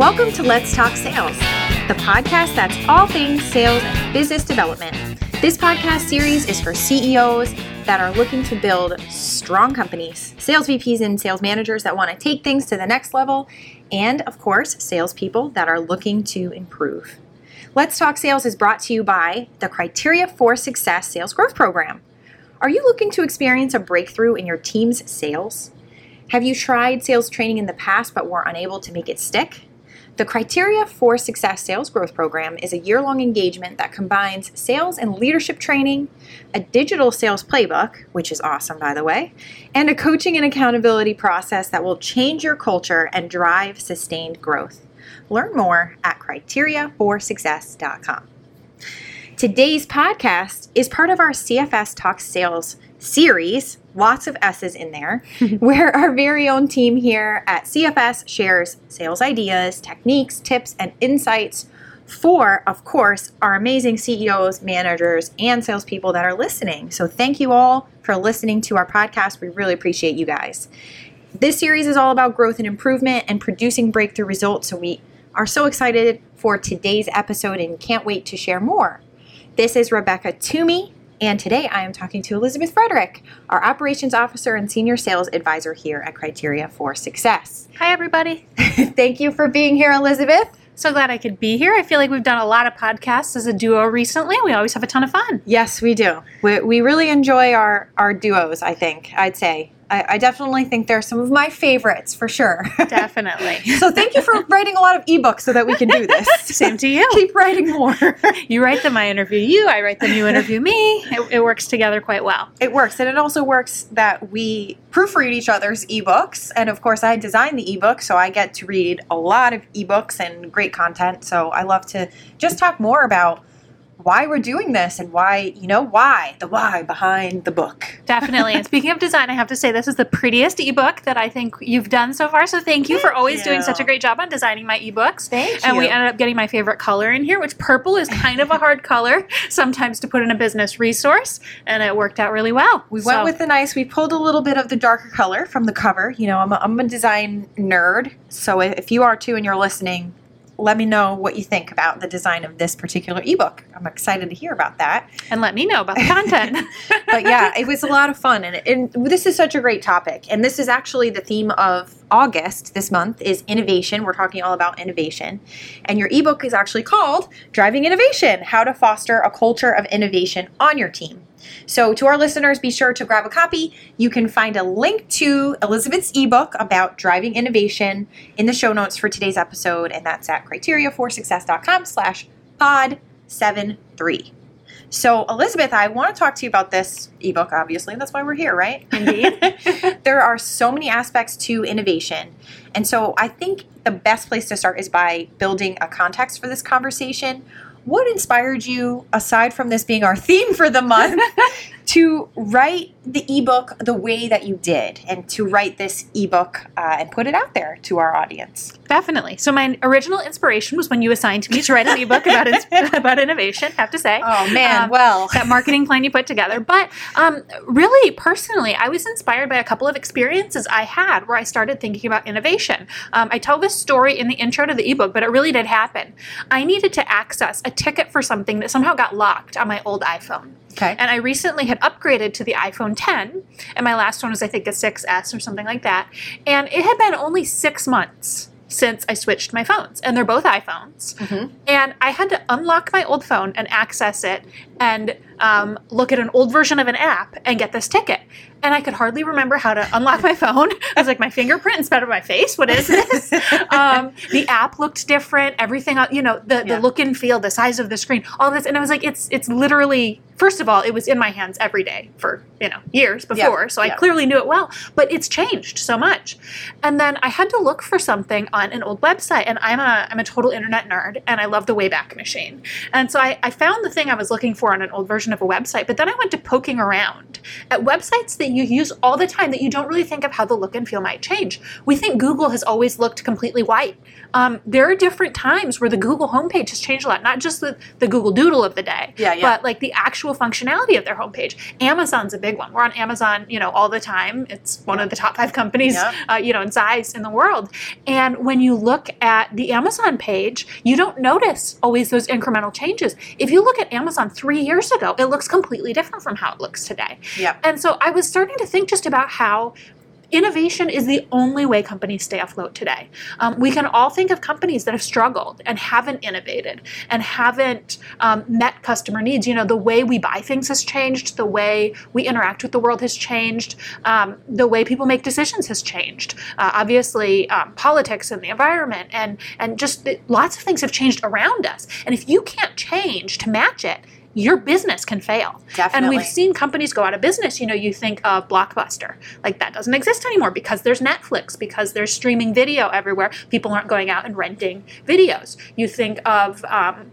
Welcome to Let's Talk Sales, the podcast that's all things sales and business development. This podcast series is for CEOs that are looking to build strong companies, sales VPs and sales managers that want to take things to the next level, and of course, salespeople that are looking to improve. Let's Talk Sales is brought to you by the Criteria for Success Sales Growth Program. Are you looking to experience a breakthrough in your team's sales? Have you tried sales training in the past but were unable to make it stick? The Criteria for Success Sales Growth Program is a year long engagement that combines sales and leadership training, a digital sales playbook, which is awesome, by the way, and a coaching and accountability process that will change your culture and drive sustained growth. Learn more at criteriaforsuccess.com. Today's podcast is part of our CFS Talk Sales series, lots of S's in there, where our very own team here at CFS shares sales ideas, techniques, tips, and insights for, of course, our amazing CEOs, managers, and salespeople that are listening. So, thank you all for listening to our podcast. We really appreciate you guys. This series is all about growth and improvement and producing breakthrough results. So, we are so excited for today's episode and can't wait to share more. This is Rebecca Toomey, and today I am talking to Elizabeth Frederick, our operations officer and senior sales advisor here at Criteria for Success. Hi, everybody. Thank you for being here, Elizabeth. So glad I could be here. I feel like we've done a lot of podcasts as a duo recently. We always have a ton of fun. Yes, we do. We, we really enjoy our, our duos, I think, I'd say. I, I definitely think they're some of my favorites for sure. Definitely. so thank you for writing a lot of ebooks so that we can do this. Same to you. Keep writing more. you write them, I interview you. I write them, you interview me. It, it works together quite well. It works. And it also works that we proofread each other's ebooks. And of course, I design the ebook, so I get to read a lot of ebooks and great content. So I love to just talk more about why we're doing this and why, you know, why, the why behind the book. Definitely. and speaking of design, I have to say this is the prettiest ebook that I think you've done so far. So thank you Thank for always you. doing such a great job on designing my ebooks. Thank And we ended up getting my favorite color in here, which purple is kind of a hard color sometimes to put in a business resource. And it worked out really well. We went with the nice. We pulled a little bit of the darker color from the cover. You know, I'm a, I'm a design nerd, so if you are too and you're listening, let me know what you think about the design of this particular ebook. I'm excited to hear about that. and let me know about the content. But yeah, it was a lot of fun, and, and this is such a great topic. And this is actually the theme of August this month is innovation. We're talking all about innovation, and your ebook is actually called "Driving Innovation: How to Foster a Culture of Innovation on Your Team." So, to our listeners, be sure to grab a copy. You can find a link to Elizabeth's ebook about driving innovation in the show notes for today's episode, and that's at criteriaforsuccess.com slash pod 73. So, Elizabeth, I want to talk to you about this ebook, obviously. That's why we're here, right? Indeed. there are so many aspects to innovation. And so, I think the best place to start is by building a context for this conversation. What inspired you, aside from this being our theme for the month, to write the ebook the way that you did and to write this ebook uh, and put it out there to our audience? Definitely. So my original inspiration was when you assigned me to write an ebook about ins- about innovation. Have to say. Oh, man. Um, well, that marketing plan you put together. But um, really, personally, I was inspired by a couple of experiences I had where I started thinking about innovation. Um, I tell this story in the intro to the ebook, but it really did happen. I needed to access a ticket for something that somehow got locked on my old iPhone. Okay. And I recently had upgraded to the iPhone 10, and my last one was, I think, a 6S or something like that. And it had been only six months since I switched my phones, and they're both iPhones. Mhm. And I had to unlock my old phone and access it and um, look at an old version of an app and get this ticket. And I could hardly remember how to unlock my phone. I was like, my fingerprint instead of my face. What is this? um, the app looked different. Everything, you know, the, Yeah. the look and feel, the size of the screen, all this. And I was like, it's it's literally. First of all, it was in my hands every day for you know years before, so I yeah. clearly knew it well. But it's changed so much. And then I had to look for something on an old website, and I'm a I'm a total internet nerd, and I love the Wayback Machine. And so I, I found the thing I was looking for on an old version version of a website. But then I went to poking around at websites that you use all the time that you don't really think of how the look and feel might change. We think Google has always looked completely white. Um, there are different times where the Google homepage has changed a lot, not just the, the Google Doodle of the day, Yeah, yeah. but like the actual functionality of their homepage. Amazon's a big one. We're on Amazon, you know, all the time. It's one of the top five companies, Yeah. uh, you know, in size in the world. And when you look at the Amazon page, you don't notice always those incremental changes. If you look at Amazon three years ago, it looks completely different from how it looks today. Yeah. And so I was starting to think just about how innovation is the only way companies stay afloat today. Um, we can all think of companies that have struggled and haven't innovated and haven't um, met customer needs. You know, the way we buy things has changed, the way we interact with the world has changed, um, the way people make decisions has changed. Uh, obviously, um, politics and the environment and and just lots of things have changed around us. And if you can't change to match it, your business can fail. And we've seen companies go out of business. You know, you think of Blockbuster, like that doesn't exist anymore because there's Netflix, because there's streaming video everywhere. People aren't going out and renting videos. You think of, um,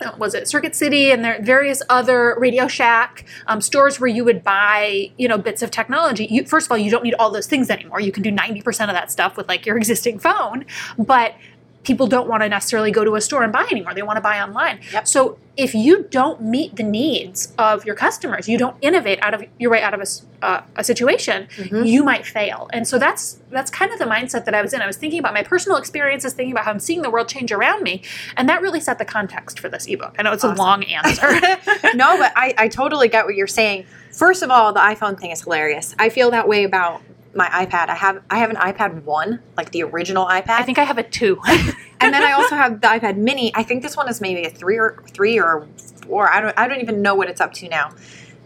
uh, was it Circuit City and there various other Radio Shack um, stores where you would buy, you know, bits of technology. You, first of all, you don't need all those things anymore. You can do 90% of that stuff with like your existing phone, but people don't want to necessarily go to a store and buy anymore. They want to buy online. Yep. So if you don't meet the needs of your customers, you don't innovate out of your way out of a, uh, a situation, Mm-hmm. you might fail. And so that's that's kind of the mindset that I was in. I was thinking about my personal experiences, thinking about how I'm seeing the world change around me, and that really set the context for this ebook. I know it's Awesome. a long answer. no, but I, I totally get what you're saying. First of all, the iPhone thing is hilarious. I feel that way about my iPad. I have I have an iPad one, like the original iPad. I think I have a two. and then I also have the iPad Mini. I think this one is maybe a three or three or four. I don't I don't even know what it's up to now.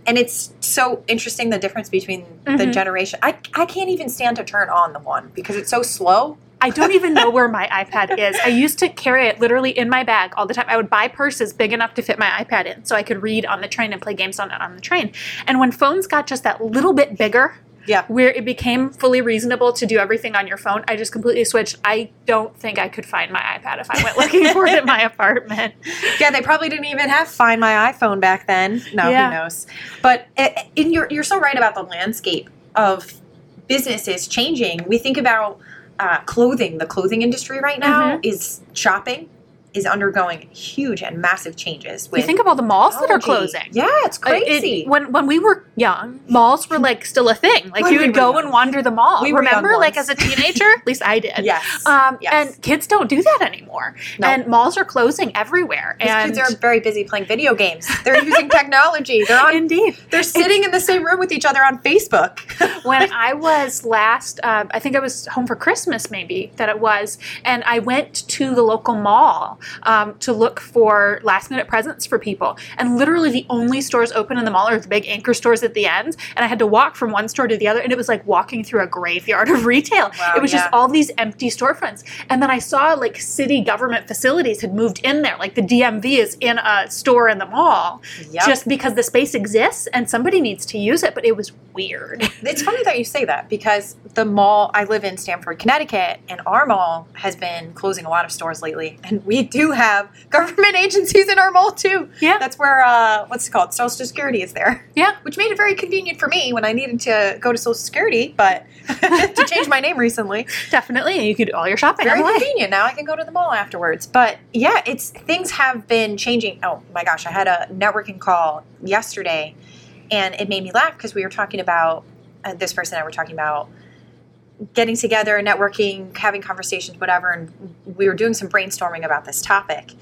And it's so interesting the difference between the Mhm. generation. I I can't even stand to turn on the one because it's so slow. I don't even know where my iPad is. I used to carry it literally in my bag all the time. I would buy purses big enough to fit my iPad in so I could read on the train and play games on it on the train. And when phones got just that little bit bigger, Yeah. where it became fully reasonable to do everything on your phone, I just completely switched. I don't think I could find my iPad if I went looking for it in my apartment. Yeah, they probably didn't even have Find My iPhone back then. No, Yeah. who knows? But uh, in your, you're so right about the landscape of businesses changing. We think about uh, clothing. The clothing industry right now is shopping is undergoing huge and massive changes. You think of all the malls that are closing. Yeah, it's Uh, it- crazy. when when we were young, malls were like still a thing. Like When you would were go young. and wander the mall. We Remember, like as a teenager, at least I did. yes. Um, Yes. And kids don't do that anymore. No. And malls are closing everywhere. These and kids are very busy playing video games. They're using technology. They're on. indeed. They're sitting in the same room with each other on Facebook. when I was last, uh, I think I was home for Christmas, maybe that it was, and I went to the local mall um, to look for last minute presents for people. And literally, the only stores open in the mall are the big anchor stores at the end. And I had to walk from one store to the other, and it was like walking through a graveyard of retail. Wow, it was just all these empty storefronts. And then I saw like city government facilities had moved in there, like the DMV is in a store in the mall, Yep. just because the space exists and somebody needs to use it. But it was weird. It's funny that you say that because the mall I live in Stamford, Connecticut, and our mall has been closing a lot of stores lately, and we do have government agencies in our mall too. Yeah. That's where uh, what's it called? Social Security is there, Yeah. which made it very convenient for me when I needed to go to Social Security, but to change my name recently. Definitely, and you could do all your shopping Very on the way. convenient. Now I can go to the mall afterwards. But yeah, it's things have been changing. Oh my gosh, I had a networking call yesterday, and it made me laugh because we were talking about uh, this person I were talking about getting together, networking, having conversations, whatever, and we were doing some brainstorming about this topic.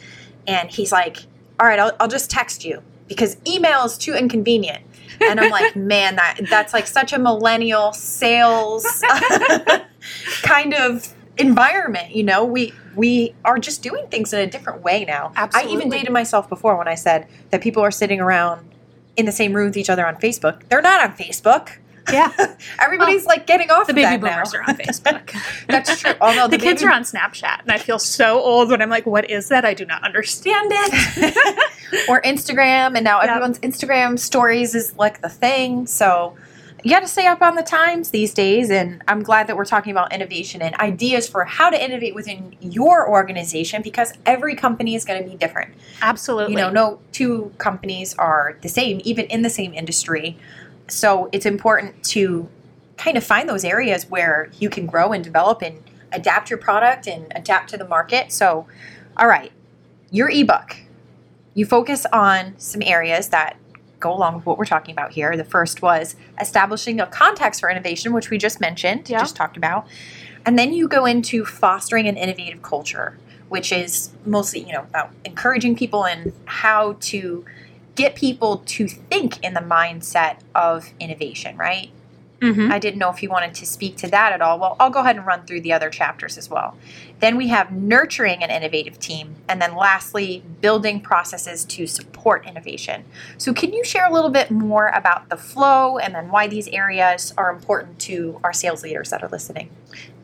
And he's like, "All right, I'll, I'll just text you because email is too inconvenient." And I'm like, "Man, that that's like such a millennial sales kind of environment you know? We we are just doing things in a different way now. I even dated myself before when i said that people are sitting around in the same room with each other on facebook. They're not on facebook Yeah, everybody's like getting off the of baby that now. boomers are on Facebook. That's true. Although the, the kids are on Snapchat, and I feel so old when I'm like, "What is that? I do not understand it." or instagram and now Yep. everyone's instagram stories is like the thing so you got to stay up on the times these days. And I'm glad that we're talking about innovation and ideas for how to innovate within your organization because every company is going to be different. Absolutely. You know, no two companies are the same, even in the same industry. So it's important to kind of find those areas where you can grow and develop and adapt your product and adapt to the market. So, all right, your ebook, you focus on some areas that go along with what we're talking about here. The first was establishing a context for innovation, which we just mentioned, Yeah. just talked about. And then you go into fostering an innovative culture, which is mostly, you know, about encouraging people and how to get people to think in the mindset of innovation, right? Mhm. I didn't know if you wanted to speak to that at all. Well, I'll go ahead and run through the other chapters as well. Then we have nurturing an innovative team. And then lastly, building processes to support innovation. So, can you share a little bit more about the flow and then why these areas are important to our sales leaders that are listening?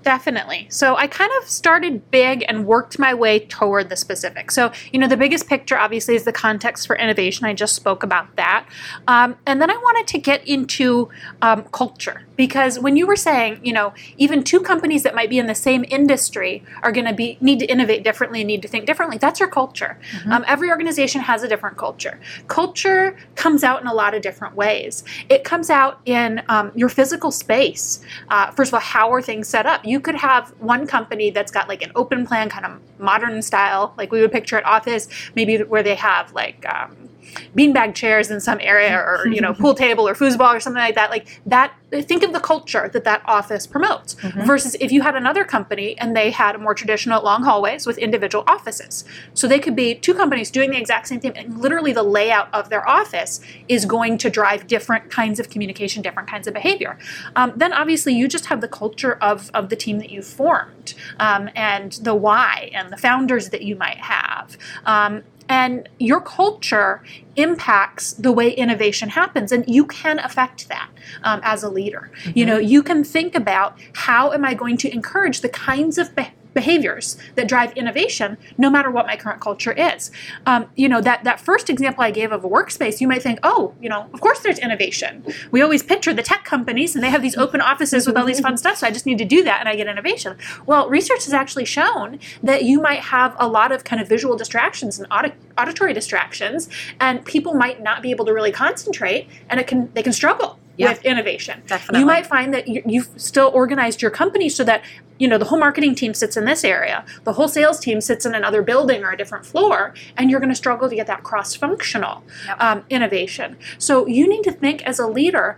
Definitely. So I kind of started big and worked my way toward the specific. So, you know, the biggest picture obviously is the context for innovation. I just spoke about that. Um, and then I wanted to get into um, culture because when you were saying, you know, even two companies that might be in the same industry are going to be need to innovate differently and need to think differently. That's your culture. Um, every organization has a different culture. Culture comes out in a lot of different ways. It comes out in um, your physical space. Uh, first of all, how are things set up? You could have one company that's got like an open plan, kind of modern style, like we would picture at office, maybe where they have like um, beanbag chairs in some area, or you know, pool table or foosball or something like that. Like that. Think of the culture that that office promotes. Versus if you had another company and they had more traditional long hallways with individual offices, so they could be two companies doing the exact same thing, and literally the layout of their office is going to drive different kinds of communication, different kinds of behavior. Um, then obviously you just have the culture of, of the team that you've formed um, and the why and the founders that you might have. Um, and your culture impacts the way innovation happens, and you can affect that um, as a leader. You know, you can think about how am I going to encourage the kinds of be- behaviors that drive innovation no matter what my current culture is. Um, you know that that first example i gave of a workspace you might think oh you know of course there's innovation. We always picture the tech companies and they have these open offices with all these fun stuff so i just need to do that and i get innovation. Well research has actually shown that you might have a lot of kind of visual distractions and audi- auditory distractions and people might not be able to really concentrate and it can they can struggle Yeah. with innovation Definitely. you might find that you, you've still organized your company so that you know the whole marketing team sits in this area the whole sales team sits in another building or a different floor and you're going to struggle to get that cross-functional Yep. um, innovation so you need to think as a leader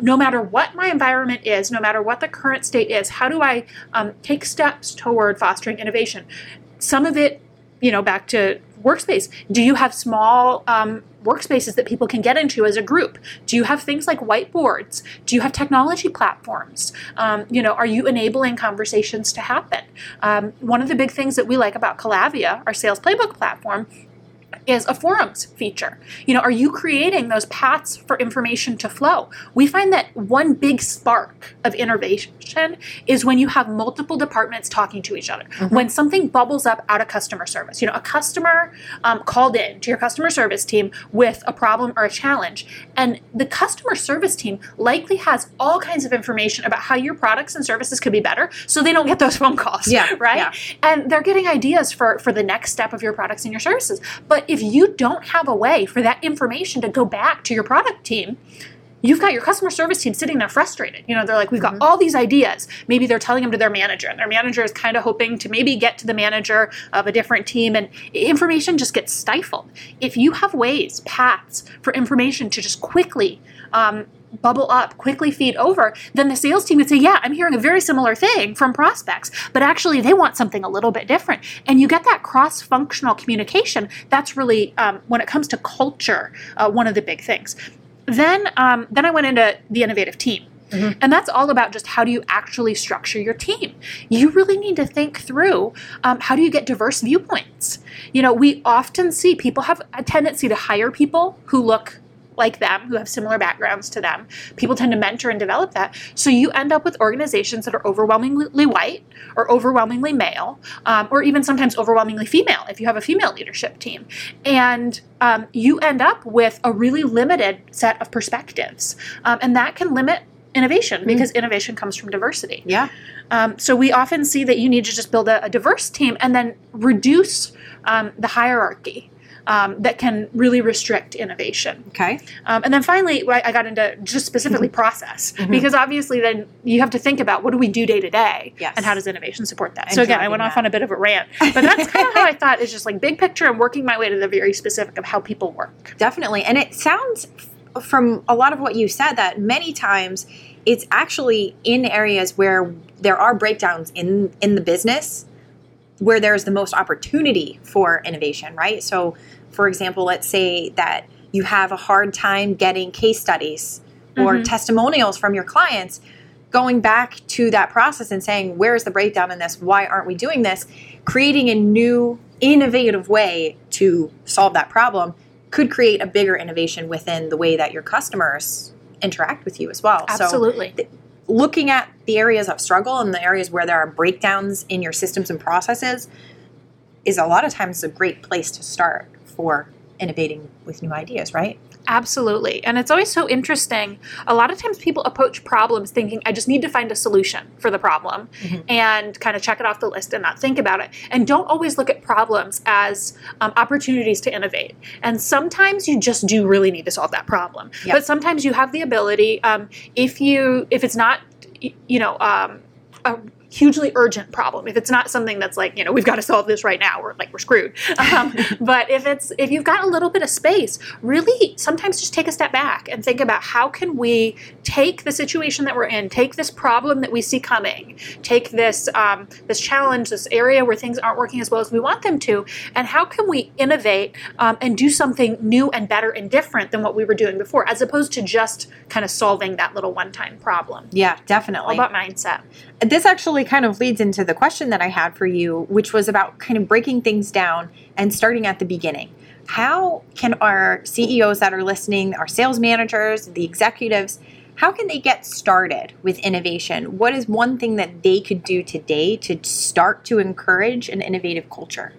no matter what my environment is no matter what the current state is how do i um, take steps toward fostering innovation some of it you know back to workspace do you have small um, workspaces that people can get into as a group. Do you have things like whiteboards? Do you have technology platforms? Um, you know are you enabling conversations to happen? Um, one of the big things that we like about Calavia, our sales playbook platform is a forums feature. You know, are you creating those paths for information to flow? We find that one big spark of innovation is when you have multiple departments talking to each other. When something bubbles up out of customer service, you know, a customer um, called in to your customer service team with a problem or a challenge, and the customer service team likely has all kinds of information about how your products and services could be better, so they don't get those phone calls. Yeah, right. yeah. And they're getting ideas for for the next step of your products and your services. But if you don't have a way for that information to go back to your product team, you've got your customer service team sitting there frustrated. You know, they're like, we've got all these ideas. Maybe they're telling them to their manager, and their manager is kind of hoping to maybe get to the manager of a different team, and information just gets stifled. If you have ways, paths for information to just quickly um, bubble up, quickly feed over, then the sales team would say, Yeah, I'm hearing a very similar thing from prospects, but actually they want something a little bit different. And you get that cross functional communication. That's really, um, when it comes to culture, uh, one of the big things. Then, um, then I went into the innovative team. And that's all about just how do you actually structure your team. You really need to think through um, how do you get diverse viewpoints. You know, we often see people have a tendency to hire people who look like them, who have similar backgrounds to them. People tend to mentor and develop that. So you end up with organizations that are overwhelmingly white or overwhelmingly male, um, or even sometimes overwhelmingly female if you have a female leadership team. And um, you end up with a really limited set of perspectives. Um, and that can limit innovation because innovation comes from diversity. Yeah. Um, so we often see that you need to just build a, a diverse team and then reduce um, the hierarchy. Um, that can really restrict innovation. Okay. Um, and then finally, I got into just specifically process because obviously then you have to think about what do we do day to day and how does innovation support that. And so again, I went off on a bit of a rant, but that's kind of how I thought is just like big picture and working my way to the very specific of how people work. Definitely. And it sounds from a lot of what you said that many times it's actually in areas where there are breakdowns in in the business where there's the most opportunity for innovation, right? So, for example, let's say that you have a hard time getting case studies or Mhm. testimonials from your clients, going back to that process and saying, where's the breakdown in this? Why aren't we doing this? Creating a new, innovative way to solve that problem could create a bigger innovation within the way that your customers interact with you as well. So, Absolutely. looking at the areas of struggle and the areas where there are breakdowns in your systems and processes is a lot of times a great place to start for innovating with new ideas, right? Absolutely. And it's always so interesting. A lot of times people approach problems thinking, I just need to find a solution for the problem Mhm. and kind of check it off the list and not think about it. And don't always look at problems as um, opportunities to innovate. And sometimes you just do really need to solve that problem. Yep. But sometimes you have the ability, um, if you, if it's not, you know, um, a hugely urgent problem. If it's not something that's like you know we've got to solve this right now or like we're screwed. Um, but if it's if you've got a little bit of space really sometimes just take a step back and think about how can we take the situation that we're in take this problem that we see coming take this um, this challenge this area where things aren't working as well as we want them to and how can we innovate um, and do something new and better and different than what we were doing before as opposed to just kind of solving that little one-time problem. Yeah, all definitely. about mindset this actually kind of leads into the question that I had for you, which was about kind of breaking things down and starting at the beginning. How can our CEOs that are listening, our sales managers, the executives, how can they get started with innovation? What is one thing that they could do today to start to encourage an innovative culture?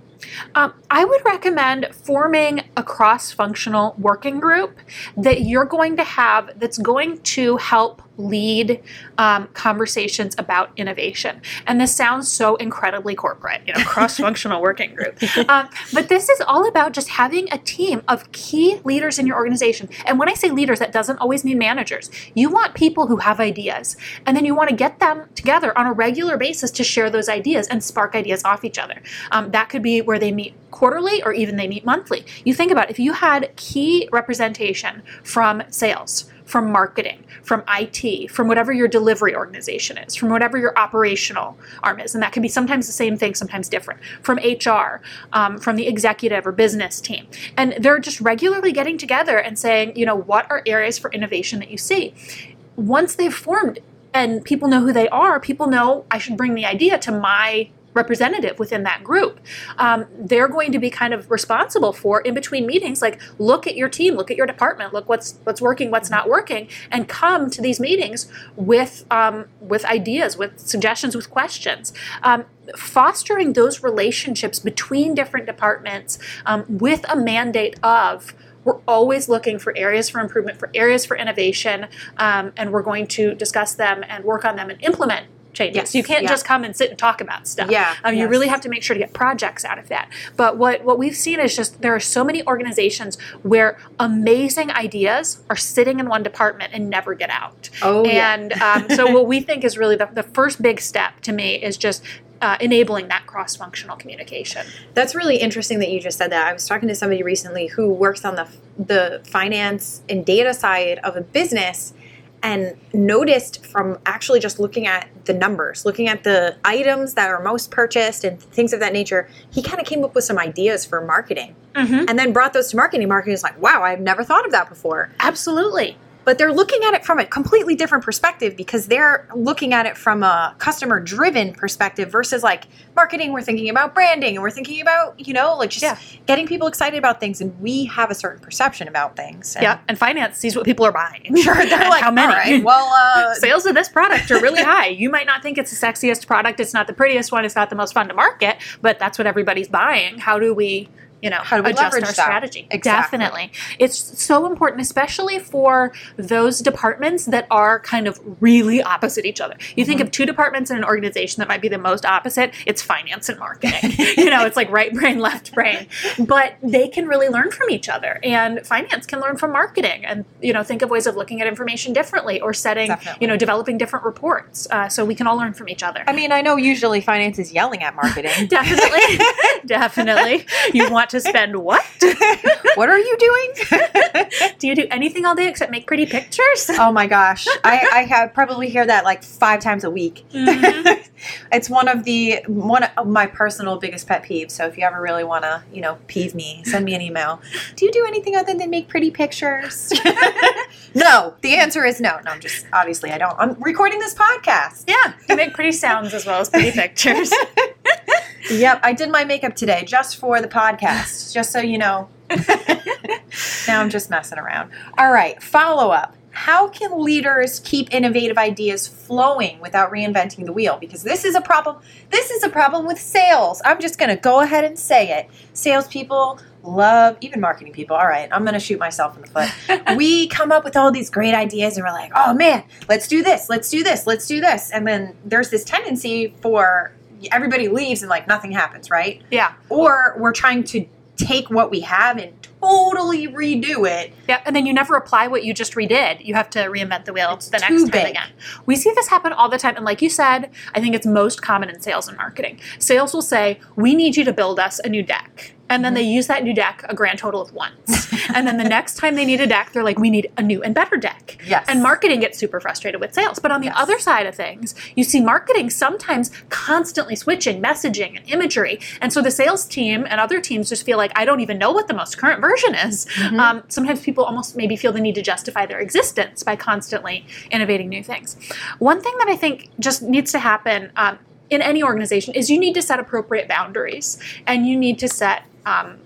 Um, I would recommend forming a cross functional working group that you're going to have that's going to help lead um, conversations about innovation. And this sounds so incredibly corporate, you know, cross functional working group. Um, but this is all about just having a team of key leaders in your organization. And when I say leaders, that doesn't always mean managers. You want people who have ideas, and then you want to get them together on a regular basis to share those ideas and spark ideas off each other. Um, that could be where they meet quarterly or even they meet monthly. You think about if you had key representation from sales, from marketing, from IT, from whatever your delivery organization is, from whatever your operational arm is. And that can be sometimes the same thing, sometimes different, from HR, um, from the executive or business team. And they're just regularly getting together and saying, you know, what are areas for innovation that you see? Once they've formed and people know who they are, people know I should bring the idea to my representative within that group. Um, they're going to be kind of responsible for in between meetings, like look at your team, look at your department, look what's what's working, what's not working, and come to these meetings with um, with ideas, with suggestions, with questions. Um, fostering those relationships between different departments um, with a mandate of we're always looking for areas for improvement, for areas for innovation, um, and we're going to discuss them and work on them and implement changes. Yes, you can't yeah. just come and sit and talk about stuff. Yeah, Um, You really have to make sure to get projects out of that. But what, what we've seen is just there are so many organizations where amazing ideas are sitting in one department and never get out. Oh, yeah. and um, so what we think is really the, the first big step to me is just uh, enabling that cross-functional communication. That's really interesting that you just said that. I was talking to somebody recently who works on the the finance and data side of a business and noticed from actually just looking at the numbers, looking at the items that are most purchased and things of that nature, he kind of came up with some ideas for marketing Mm-hmm. and then brought those to marketing. Marketing is like, wow, I've never thought of that before. Absolutely. But they're looking at it from a completely different perspective because they're looking at it from a customer driven perspective versus like marketing. We're thinking about branding and we're thinking about, you know, like just Yeah. getting people excited about things. And we have a certain perception about things. And Yeah, and finance sees what people are buying. Sure. They're like, how many? all right, well, uh, Sales of this product are really high. You might not think it's the sexiest product, it's not the prettiest one, it's not the most fun to market, but that's what everybody's buying. How do we you know, How do we adjust our that? strategy. Exactly. Definitely. It's so important, especially for those departments that are kind of really opposite each other. You think Mm-hmm. of two departments in an organization that might be the most opposite, it's finance and marketing. you know, it's like right brain, left brain. But they can really learn from each other. And finance can learn from marketing and, you know, think of ways of looking at information differently or setting, Definitely. you know, developing different reports. Uh, so we can all learn from each other. I mean, I know usually finance is yelling at marketing. Definitely. Definitely. You want to spend what? what are you doing? Do you do anything all day except make pretty pictures? oh my gosh, I, I have probably hear that like five times a week. Mhm. it's one of the one of my personal biggest pet peeves. So if you ever really want to, you know, peeve me, send me an email. Do you do anything other than make pretty pictures? no. The answer is no. No, I'm just obviously I don't. I'm recording this podcast. Yeah, you make pretty sounds as well as pretty pictures. Yep, I did my makeup today just for the podcast, just so you know. now I'm just messing around. All right, follow up. How can leaders keep innovative ideas flowing without reinventing the wheel? Because this is a problem. This is a problem with sales. I'm just going to go ahead and say it. Salespeople love, even marketing people. All right, I'm going to shoot myself in the foot. we come up with all these great ideas and we're like, oh man, let's do this, let's do this, let's do this. And then there's this tendency for everybody leaves and like nothing happens, right? Yeah, Or we're trying to take what we have and totally redo it. yeah, and then you never apply what you just redid. You have to reinvent the wheel It's the next time big. again. We see this happen all the time, and like you said, I think it's most common in sales and marketing. Sales will say, "We need you to build us a new deck." And then they Mm-hmm. use that new deck a grand total of once. and then the next time they need a deck, they're like, we need a new and better deck. Yes. And marketing gets super frustrated with sales. But on the Yes. other side of things, you see marketing sometimes constantly switching messaging and imagery. And so the sales team and other teams just feel like, I don't even know what the most current version is. Mm-hmm. Um, sometimes people almost maybe feel the need to justify their existence by constantly innovating new things. One thing that I think just needs to happen um, in any organization is you need to set appropriate boundaries and you need to set um,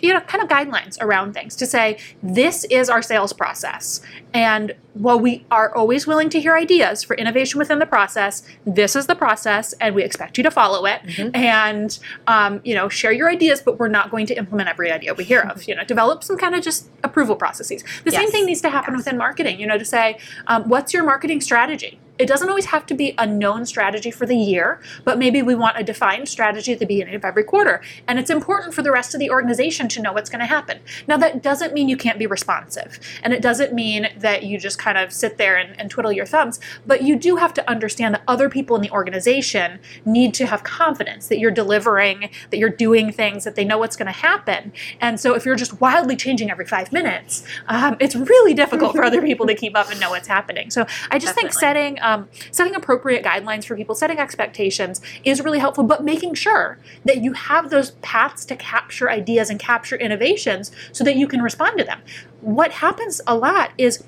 you know kind of guidelines around things to say this is our sales process. And while we are always willing to hear ideas for innovation within the process this is the process and we expect you to follow it. And um, you know share your ideas but we're not going to implement every idea we hear of. You know develop some kind of just approval processes. The same thing needs to happen Yes. within marketing you know to say um, what's your marketing strategy it doesn't always have to be a known strategy for the year, but maybe we want a defined strategy at the beginning of every quarter. And it's important for the rest of the organization to know what's going to happen. Now, that doesn't mean you can't be responsive. And it doesn't mean that you just kind of sit there and, and twiddle your thumbs. But you do have to understand that other people in the organization need to have confidence that you're delivering, that you're doing things, that they know what's going to happen. And so if you're just wildly changing every five minutes, um, it's really difficult for other people to keep up and know what's happening. So I just think Definitely. setting um, setting appropriate guidelines for people, setting expectations is really helpful. But making sure that you have those paths to capture ideas and capture innovations so that you can respond to them. What happens a lot is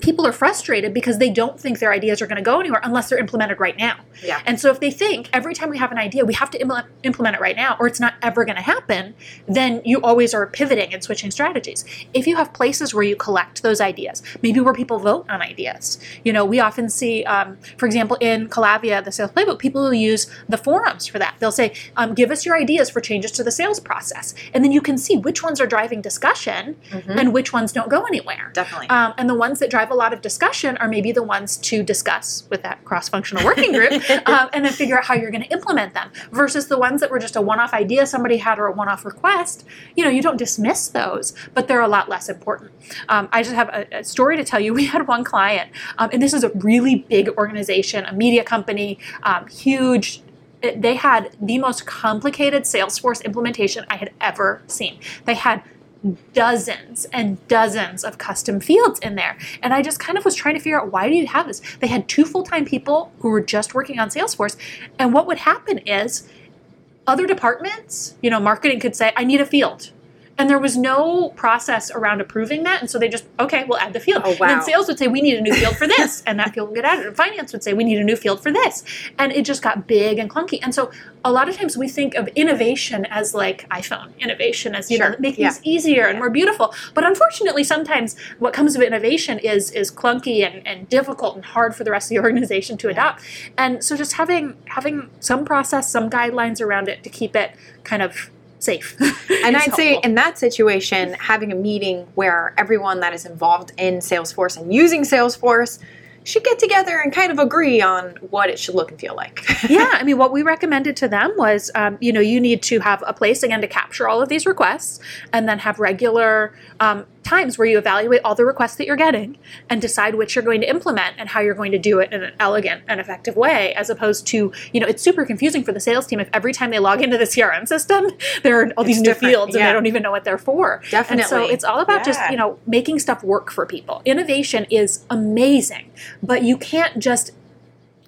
people are frustrated because they don't think their ideas are going to go anywhere unless they're implemented right now. Yeah. And so if they think every time we have an idea, we have to implement, implement it right now or it's not ever going to happen, then you always are pivoting and switching strategies. If you have places where you collect those ideas, maybe where people vote on ideas. You know, we often see, um, for example, in Calavia, the sales playbook, people will use the forums for that. They'll say, um, give us your ideas for changes to the sales process. And then you can see which ones are driving discussion and which ones don't go anywhere. Definitely. Um, and the ones that drive a lot of discussion are maybe the ones to discuss with that cross functional working group um, and then figure out how you're going to implement them versus the ones that were just a one off idea somebody had or a one off request. You know, you don't dismiss those, but they're a lot less important. Um, I just have a, a story to tell you. We had one client, um, and this is a really big organization, a media company, um, huge they had the most complicated Salesforce implementation I had ever seen. They had dozens and dozens of custom fields in there. And I just kind of was trying to figure out why do you have this? They had two full time people who were just working on Salesforce. And what would happen is other departments, you know, marketing could say, I need a field. And there was no process around approving that. And so they just, okay, we'll add the field. Oh, And wow. then sales would say, we need a new field for this. and that field would get added. And finance would say, we need a new field for this. And it just got big and clunky. And so a lot of times we think of innovation as like iPhone innovation, as, you Sure. know, make Yeah. things easier and more beautiful. But unfortunately, sometimes what comes of innovation is is clunky and, and difficult and hard for the rest of the organization to adopt. And so just having having some process, some guidelines around it to keep it kind of safe. And I'd say in that situation, having a meeting where everyone that is involved in Salesforce and using Salesforce should get together and kind of agree on what it should look and feel like. yeah, I mean, what we recommended to them was, um, you know, you need to have a place again to capture all of these requests, and then have regular um, times where you evaluate all the requests that you're getting and decide which you're going to implement and how you're going to do it in an elegant and effective way, as opposed to, you know, it's super confusing for the sales team if every time they log into the CRM system, there are all these It's new different, fields and yeah. they don't even know what they're for. Definitely. And so it's all about just, you know, making stuff work for people. Innovation is amazing, but you can't just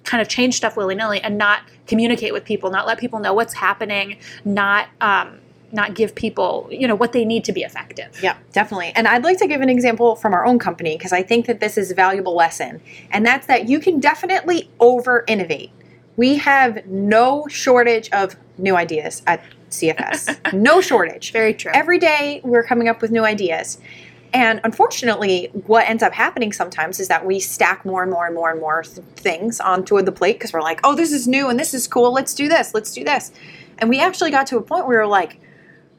kind of change stuff willy nilly and not communicate with people, not let people know what's happening, not um, not give people you know what they need to be effective. Yeah, definitely. And I'd like to give an example from our own company because I think that this is a valuable lesson. And that's that you can definitely over innovate. We have no shortage of new ideas at CFS. no shortage. Very true. Every day we're coming up with new ideas. And unfortunately, what ends up happening sometimes is that we stack more and more and more and more th- things onto the plate because we're like, oh, this is new and this is cool. Let's do this. Let's do this. And we actually got to a point where we were like,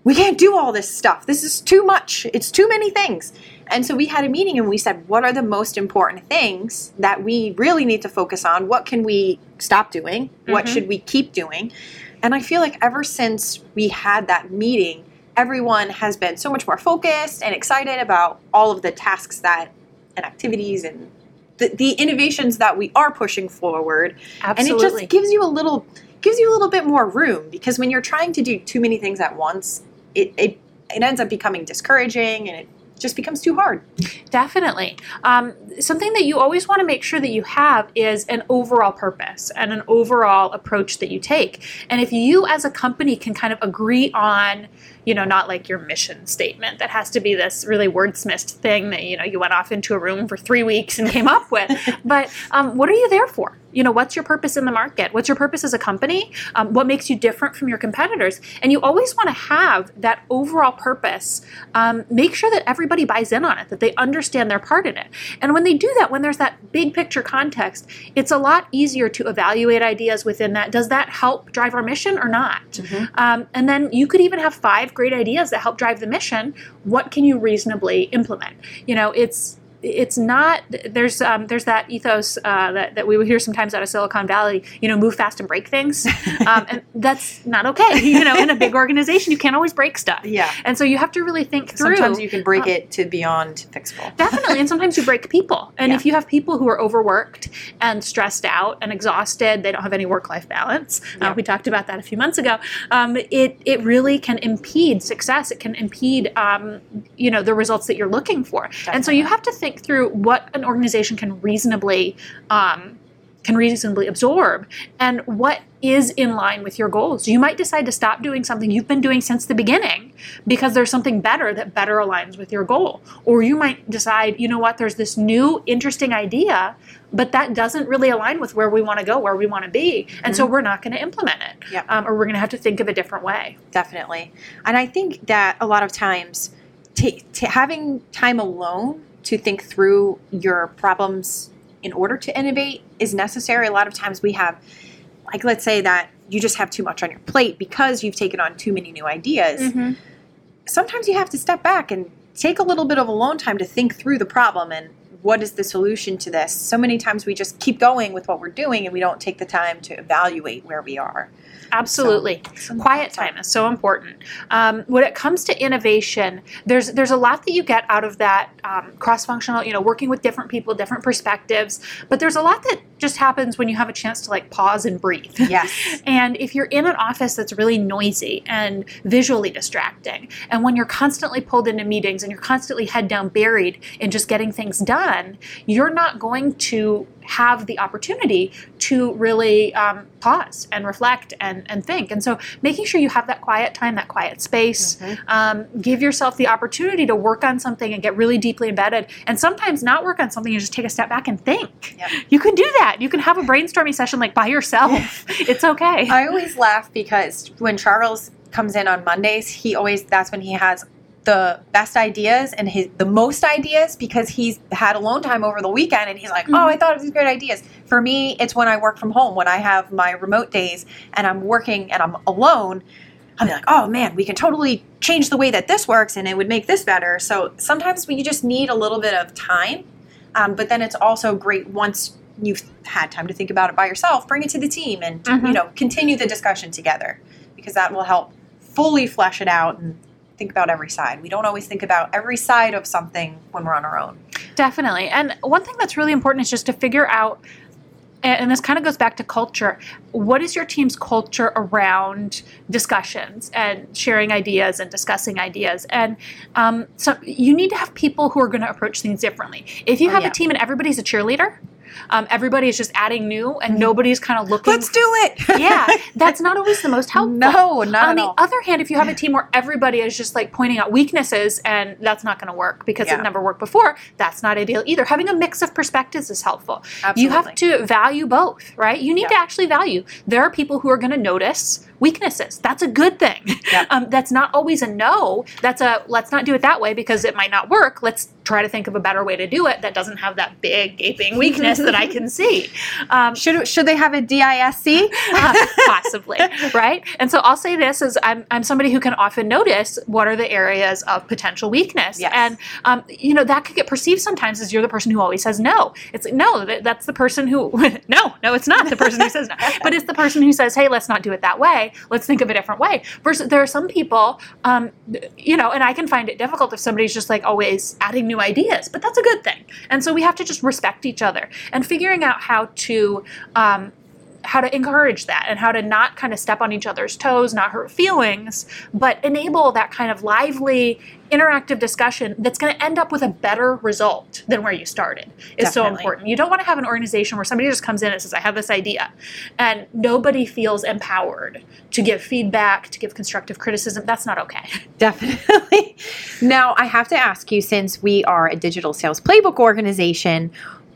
we can't do all this stuff. This is too much. It's too many things. And so we had a meeting and we said, what are the most important things that we really need to focus on? What can we stop doing? What Mhm. should we keep doing? And I feel like ever since we had that meeting, everyone has been so much more focused and excited about all of the tasks that and activities and the, the innovations that we are pushing forward Absolutely. and it just gives you a little gives you a little bit more room because when you're trying to do too many things at once it it, it ends up becoming discouraging and it just becomes too hard Definitely. Um, something that you always want to make sure that you have is an overall purpose and an overall approach that you take. And if you as a company can kind of agree on, you know, not like your mission statement that has to be this really wordsmithed thing that, you know, you went off into a room for three weeks and came up with, but um, what are you there for? You know, what's your purpose in the market? What's your purpose as a company? Um, what makes you different from your competitors? And you always want to have that overall purpose. Um, make sure that everybody buys in on it, that they understand their part in it. And when they do that, when there's that big picture context, it's a lot easier to evaluate ideas within that. Does that help drive our mission or not? Um, and then you could even have five great ideas that help drive the mission. What can you reasonably implement? You know, it's it's not there's um, there's that ethos uh, that, that we would hear sometimes out of Silicon Valley. You know, move fast and break things, um, and that's not okay. You know, in a big organization, you can't always break stuff. yeah And so you have to really think through. sometimes you can break uh, it to beyond fixable Definitely, and sometimes you break people. And Yeah. if you have people who are overworked and stressed out and exhausted, they don't have any work-life balance. Yeah. Uh, we talked about that a few months ago. Um, it it really can impede success. It can impede, um, you know, the results that you're looking for. And so you have to think through what an organization can reasonably. Um, can reasonably absorb and what is in line with your goals. You might decide to stop doing something you've been doing since the beginning because there's something better that better aligns with your goal. Or you might decide, you know what, there's this new interesting idea, but that doesn't really align with where we want to go, where we want to be. And so we're not going to implement it. Yep. Um, or we're going to have to think of a different way. definitely and i think that a lot of times ta ta having time alone to think through your problems in order to innovate is necessary. A lot of times we have like let's say that you just have too much on your plate because you've taken on too many new ideas. Mm-hmm. Sometimes you have to step back and take a little bit of alone time to think through the problem and what is the solution to this so many times we just keep going with what we're doing and we don't take the time to evaluate where we are Absolutely. some Quiet time is so important. Um, when it comes to innovation, there's there's a lot that you get out of that um, cross-functional, you know, working with different people, different perspectives. But there's a lot that just happens when you have a chance to like pause and breathe. yes And if you're in an office that's really noisy and visually distracting, and when you're constantly pulled into meetings and you're constantly head down buried in just getting things done, you're not going to have the opportunity to really um, pause and reflect and, and think. And so making sure you have that quiet time, that quiet space, um, give yourself the opportunity to work on something and get really deeply embedded. And sometimes not work on something and just take a step back and think. Yep. You can do that. You can have a brainstorming session like by yourself. it's okay. I always laugh because when Charles comes in on Mondays, he always that's when he has the best ideas and his the most ideas because he's had alone time over the weekend and he's like, "Oh, I thought of these great ideas." For me, it's when I work from home, when I have my remote days and I'm working and I'm alone. I'll be like, oh man, we can totally change the way that this works and it would make this better. So sometimes we just need a little bit of time. Um, but then it's also great once you've had time to think about it by yourself, bring it to the team and, Mhm. you know, continue the discussion together because that will help fully flesh it out and think about every side. We don't always think about every side of something when we're on our own. Definitely. And one thing that's really important is just to figure out and this kind of goes back to culture. What is your team's culture around discussions and sharing ideas and discussing ideas? And um, so you need to have people who are going to approach things differently. If you Oh, have yeah. a team and everybody's a cheerleader, um, everybody is just adding new and Mhm. nobody's kind of looking. Let's do it. yeah, that's not always the most helpful. No, not On the all. other hand, if you have a team where everybody is just like pointing out weaknesses and that's not going to work because Yeah. it never worked before, that's not ideal either. Having a mix of perspectives is helpful. Absolutely. You have to value both, right? You need Yeah. to actually value. There are people who are going to notice weaknesses. That's a good thing. Yeah. Um, that's not always a no. That's a let's not do it that way because it might not work. Let's try to think of a better way to do it that doesn't have that big gaping weakness that I can see. Um, Should should they have a DISC? uh, possibly right and so i'll say this is I'm, I'm somebody who can often notice what are the areas of potential weakness Yes. and um, you know that could get perceived sometimes as you're the person who always says no it's like no that, that's the person who no no it's not the person who says no but it's the person who says hey let's not do it that way let's think of a different way. Versus there are some people um, you know and i can find it difficult if somebody's just like always adding new ideas but that's a good thing. And so we have to just respect each other. And figuring out how to um, how to encourage that and how to not kind of step on each other's toes, not hurt feelings, but enable that kind of lively, interactive discussion that's going to end up with a better result than where you started is so important. You don't want to have an organization where somebody just comes in and says, I have this idea, and nobody feels empowered to give feedback, to give constructive criticism. That's not okay. Definitely. now, I have to ask you since we are a digital sales playbook organization,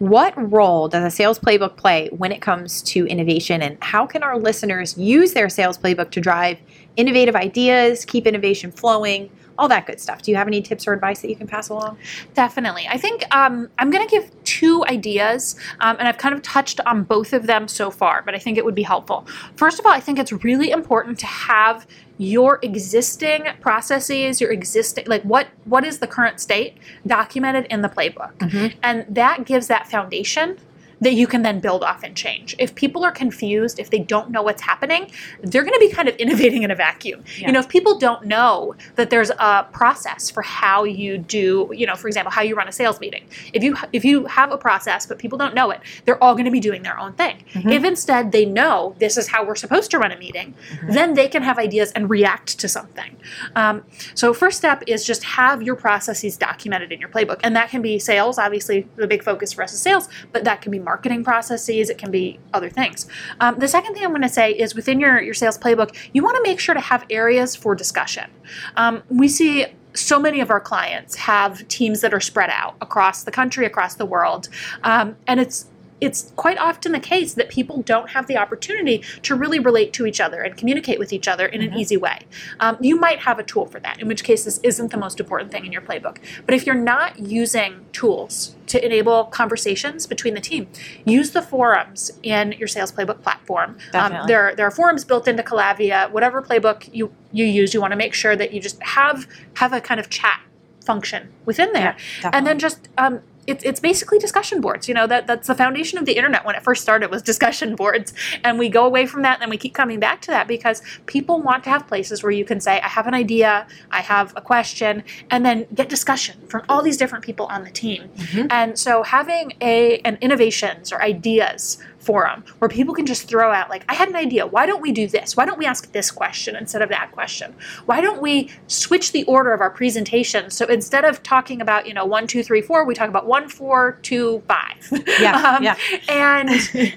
what role does a sales playbook play when it comes to innovation, and how can our listeners use their sales playbook to drive innovative ideas, keep innovation flowing, all that good stuff? Do you have any tips or advice that you can pass along? Definitely. I think um, I'm going to give two ideas, um, and I've kind of touched on both of them so far, but I think it would be helpful. First of all, I think it's really important to have your existing processes your existing like what what is the current state documented in the playbook Mhm. and that gives that foundation that you can then build off and change. If people are confused, if they don't know what's happening, they're going to be kind of innovating in a vacuum. Yeah. You know, if people don't know that there's a process for how you do, you know, for example, how you run a sales meeting. If you if you have a process but people don't know it, they're all going to be doing their own thing. Mhm. If instead they know this is how we're supposed to run a meeting, then they can have ideas and react to something. Um, so first step is just have your processes documented in your playbook, and that can be sales. Obviously, the big focus for us is sales, but that can be marketing processes. It can be other things. Um, the second thing I'm going to say is within your your sales playbook, you want to make sure to have areas for discussion. Um, we see. So many of our clients have teams that are spread out across the country, across the world, um, and it's it's quite often the case that people don't have the opportunity to really relate to each other and communicate with each other in an Mhm. easy way. Um, you might have a tool for that, in which case this isn't the most important thing in your playbook. But if you're not using tools to enable conversations between the team, use the forums in your sales playbook platform. Um, there, there are forums built into Calavia. Whatever playbook you, you use, you want to make sure that you just have have a kind of chat function within there and then just um, it's it's basically discussion boards. You know that that's the foundation of the internet when it first started was discussion boards, and we go away from that and then we keep coming back to that because people want to have places where you can say, I have an idea, I have a question, and then get discussion from all these different people on the team. Mhm. And so having a an innovations or ideas forum where people can just throw out like i had an idea. Why don't we do this? Why don't we ask this question instead of that question? Why don't we switch the order of our presentation? So instead of talking about you know one two three four we talk about one four two five. Yeah, um, yeah. and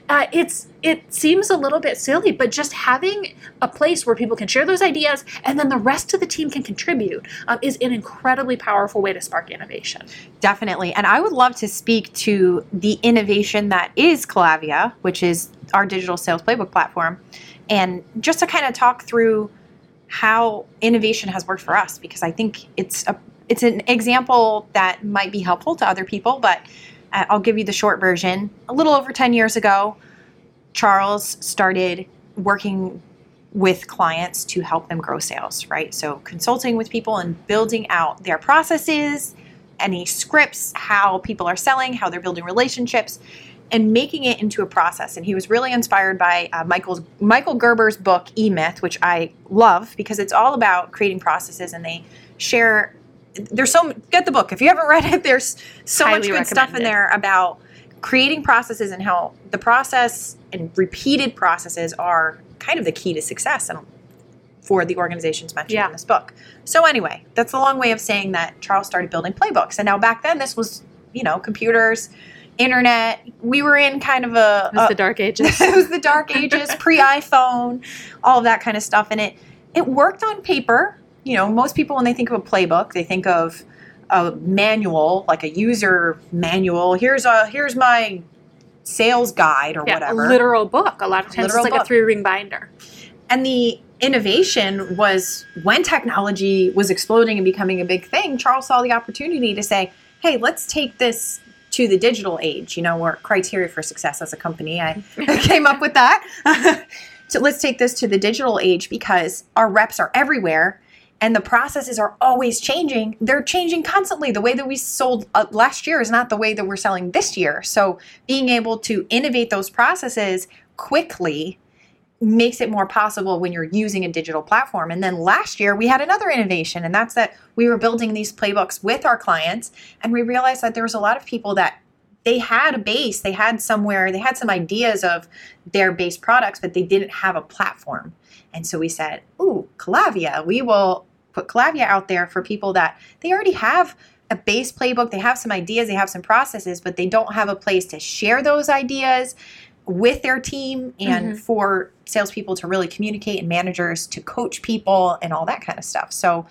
uh, it's it seems a little bit silly but just having a place where people can share those ideas and then the rest of the team can contribute um, is an incredibly powerful way to spark innovation Definitely. And I would love to speak to the innovation that is Calavia, which is our digital sales playbook platform, and just to kind of talk through how innovation has worked for us because I think it's a it's an example that might be helpful to other people, but uh, I'll give you the short version. A little over 10 years ago, Charles started working with clients to help them grow sales, right? So consulting with people and building out their processes, any scripts, how people are selling, how they're building relationships, and making it into a process. And he was really inspired by uh, Michael's Michael Gerber's book E Myth, which I love because it's all about creating processes, and they share. There's so get the book if you haven't read it. There's so Highly much good stuff in there about creating processes and how the process and repeated processes are kind of the key to success and for the organizations mentioned Yeah. in this book. So anyway, that's a long way of saying that Charles started building playbooks. And now back then this was, you know, computers, internet. We were in kind of a, It was a- the dark ages. it was the dark ages, pre-iPhone, all of that kind of stuff and it it worked on paper. You know, most people when they think of a playbook, they think of a manual, like a user manual. Here's a here's my sales guide or yeah, whatever. a literal book. A lot of times Literal it's like book. a three ring binder. And the innovation was when technology was exploding and becoming a big thing, Charles saw the opportunity to say, hey, let's take this to the digital age, you know, or criteria for success as a company. I came up with that. so let's take this to the digital age because our reps are everywhere and the processes are always changing. They're changing constantly. The way that we sold uh, last year is not the way that we're selling this year. So being able to innovate those processes quickly makes it more possible when you're using a digital platform. And then last year we had another innovation, and that's that we were building these playbooks with our clients, and we realized that there was a lot of people that they had a base, they had somewhere, they had some ideas of their base products, but they didn't have a platform. And so we said, "Ooh, Calavia, we will put Calavia out there for people that they already have." A base playbook, they have some ideas, they have some processes, but they don't have a place to share those ideas with their team and Mhm. for salespeople to really communicate and managers to coach people and all that kind of stuff. So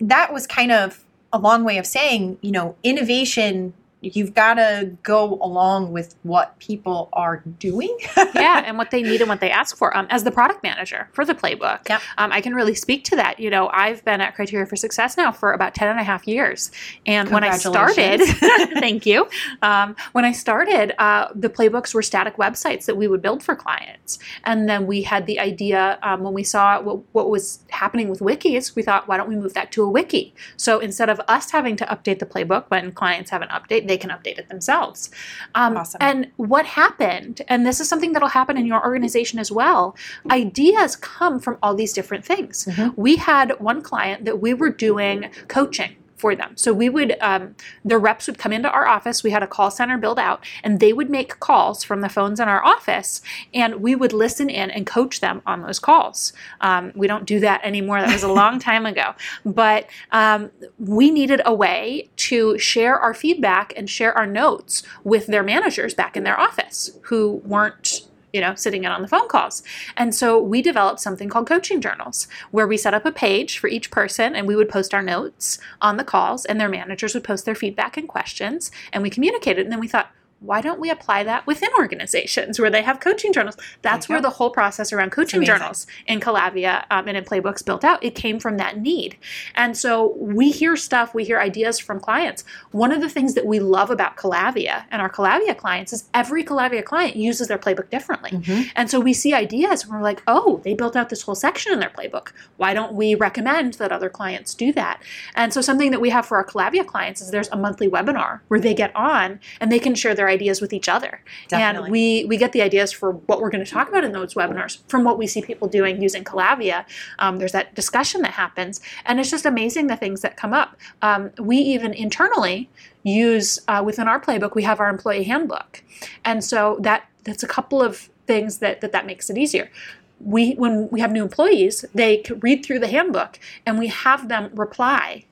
that was kind of a long way of saying, you know, innovation, you've got to go along with what people are doing. yeah, and what they need and what they ask for. Um, as the product manager for the playbook, Yep. um, I can really speak to that. You know, I've been at Criteria for Success now for about 10 and a half years. And when I started, thank you. Um, when I started, uh, the playbooks were static websites that we would build for clients. And then we had the idea um, when we saw what, what was happening with wikis, we thought, why don't we move that to a wiki? So instead of us having to update the playbook when clients have an update, they can update it themselves. Um, Awesome. And what happened, and this is something that'll happen in your organization as well, ideas come from all these different things. Mhm. We had one client that we were doing coaching for them. So we would, um, the reps would come into our office. We had a call center built out, and they would make calls from the phones in our office, and we would listen in and coach them on those calls. Um, we don't do that anymore. That was a long time ago. But um, we needed a way to share our feedback and share our notes with their managers back in their office who weren't you know, sitting in on the phone calls. And so we developed something called coaching journals, where we set up a page for each person and we would post our notes on the calls, and their managers would post their feedback and questions, and we communicated. And then we thought, why don't we apply that within organizations where they have coaching journals? That's where the whole process around coaching journals in Calavia um, and in Playbooks built out. It came from that need. And so we hear stuff, we hear ideas from clients. One of the things that we love about Calavia and our Calavia clients is every Calavia client uses their playbook differently. Mhm. And so we see ideas and we're like, oh, they built out this whole section in their playbook. Why don't we recommend that other clients do that? And so something that we have for our Calavia clients is there's a monthly webinar where they get on and they can share their ideas with each other. Definitely. And we we get the ideas for what we're going to talk about in those webinars from what we see people doing using Calavia. Um, there's that discussion that happens, and it's just amazing the things that come up. Um, we even internally use uh, within our playbook we have our employee handbook, and so that that's a couple of things that that, that makes it easier. We when we have new employees, they can read through the handbook, and we have them reply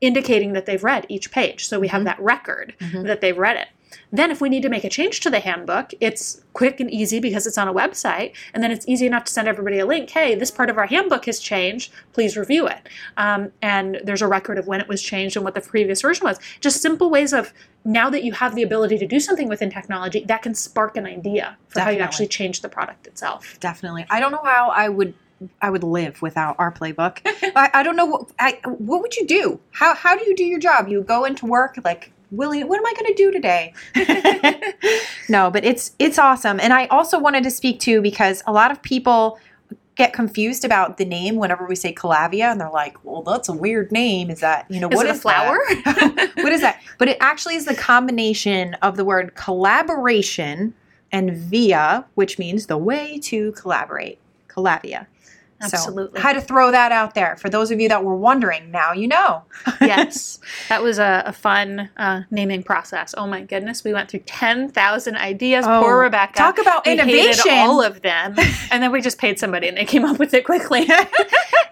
indicating that they've read each page. So we have Mhm. that record Mhm. that they've read it. Then, if we need to make a change to the handbook, it's quick and easy because it's on a website, and then it's easy enough to send everybody a link. Hey, this part of our handbook has changed. Please review it. Um, and there's a record of when it was changed and what the previous version was. Just simple ways of now that you have the ability to do something within technology, that can spark an idea for how you actually change the product itself. Definitely. I don't know how I would I would live without our playbook. I, I don't know what I what would you do? How how do you do your job? You go into work like Willie, what am I going to do today? no, but it's it's awesome. And I also wanted to speak to because a lot of people get confused about the name whenever we say Calavia, and they're like, "Well, that's a weird name. Is that you know Is what a flower? what is that?" But it actually is the combination of the word collaboration and via, which means the way to collaborate. Calavia. Absolutely. So, had to throw that out there for those of you that were wondering. Now you know. yes, that was a, a fun uh, naming process. Oh my goodness, we went through ten thousand ideas. Oh, Poor Rebecca. talk about We innovation. all of them, and then we just paid somebody, and they came up with it quickly.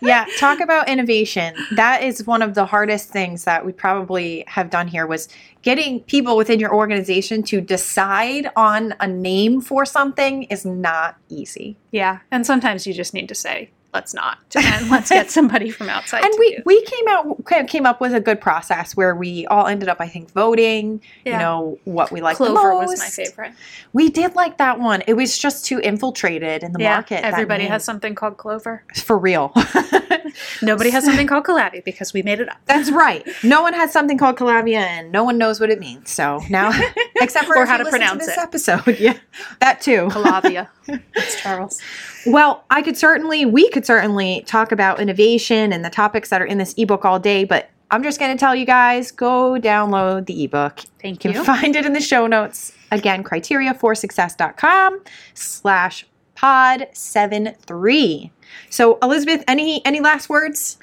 yeah, talk about innovation. That is one of the hardest things that we probably have done here was getting people within your organization to decide on a name for something is not easy. yeah, and sometimes you just need to say, "Let's not," and let's get somebody from outside. And to we we came out came up with a good process where we all ended up I think voting, Yeah. you know, what we liked the Clover most. was my favorite. We did like that one. It was just too infiltrated in the yeah, market. everybody has something called Clover. for real. Nobody has something called Calavia because we made it up. That's right. No one has something called Calavia, and no one knows what it means. So now, except for Or how to pronounce this it. episode, yeah, that too. Calavia. That's Charles. Well, I could certainly, we could certainly talk about innovation and the topics that are in this ebook all day, but I'm just going to tell you guys go download the ebook. Thank You you. can find it in the show notes. Again, criteriaforsuccess.com slash pod 73. So, Elizabeth, any any last words?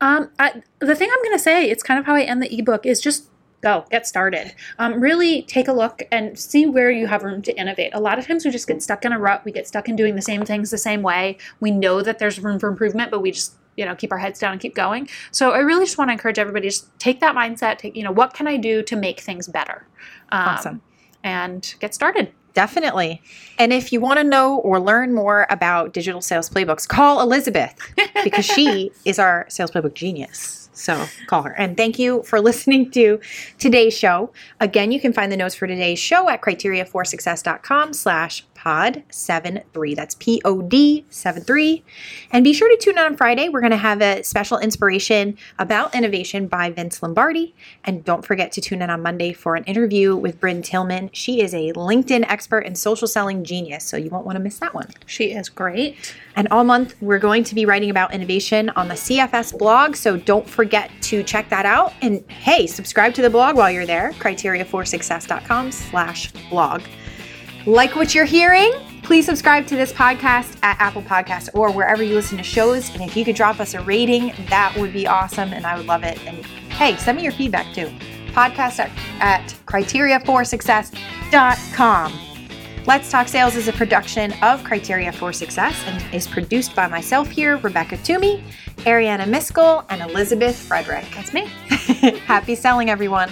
Um, I, the thing I'm going to say, it's kind of how I end the ebook, is just go, get started. Um, really take a look and see where you have room to innovate. A lot of times we just get stuck in a rut. We get stuck in doing the same things the same way. We know that there's room for improvement, but we just you know keep our heads down and keep going. So I really just want to encourage everybody to just take that mindset. Take you know what can I do to make things better? Um, Awesome. And get started. Definitely. And if you want to know or learn more about digital sales playbooks, call Elizabeth because she is our sales playbook genius. So call her. And thank you for listening to today's show. Again, you can find the notes for today's show at criteriaforsuccess.com slash pod 73. That's P-O-D 73. And be sure to tune in on Friday. We're going to have a special inspiration about innovation by Vince Lombardi. And don't forget to tune in on Monday for an interview with Brynne Tillman. She is a LinkedIn expert and social selling genius, so you won't want to miss that one. She is great. And all month, we're going to be writing about innovation on the CFS blog. So don't forget to check that out. And hey, subscribe to the blog while you're there, criteriaforsuccess.com slash blog. Like what you're hearing? Please subscribe to this podcast at Apple Podcasts or wherever you listen to shows. And if you could drop us a rating, that would be awesome. And I would love it. And hey, send me your feedback too. Podcast at, at criteriaforsuccess.com. Let's Talk Sales is a production of Criteria for Success and is produced by myself here, Rebecca Toomey, Ariana Miskell, and Elizabeth Frederick. That's me. Happy selling, everyone.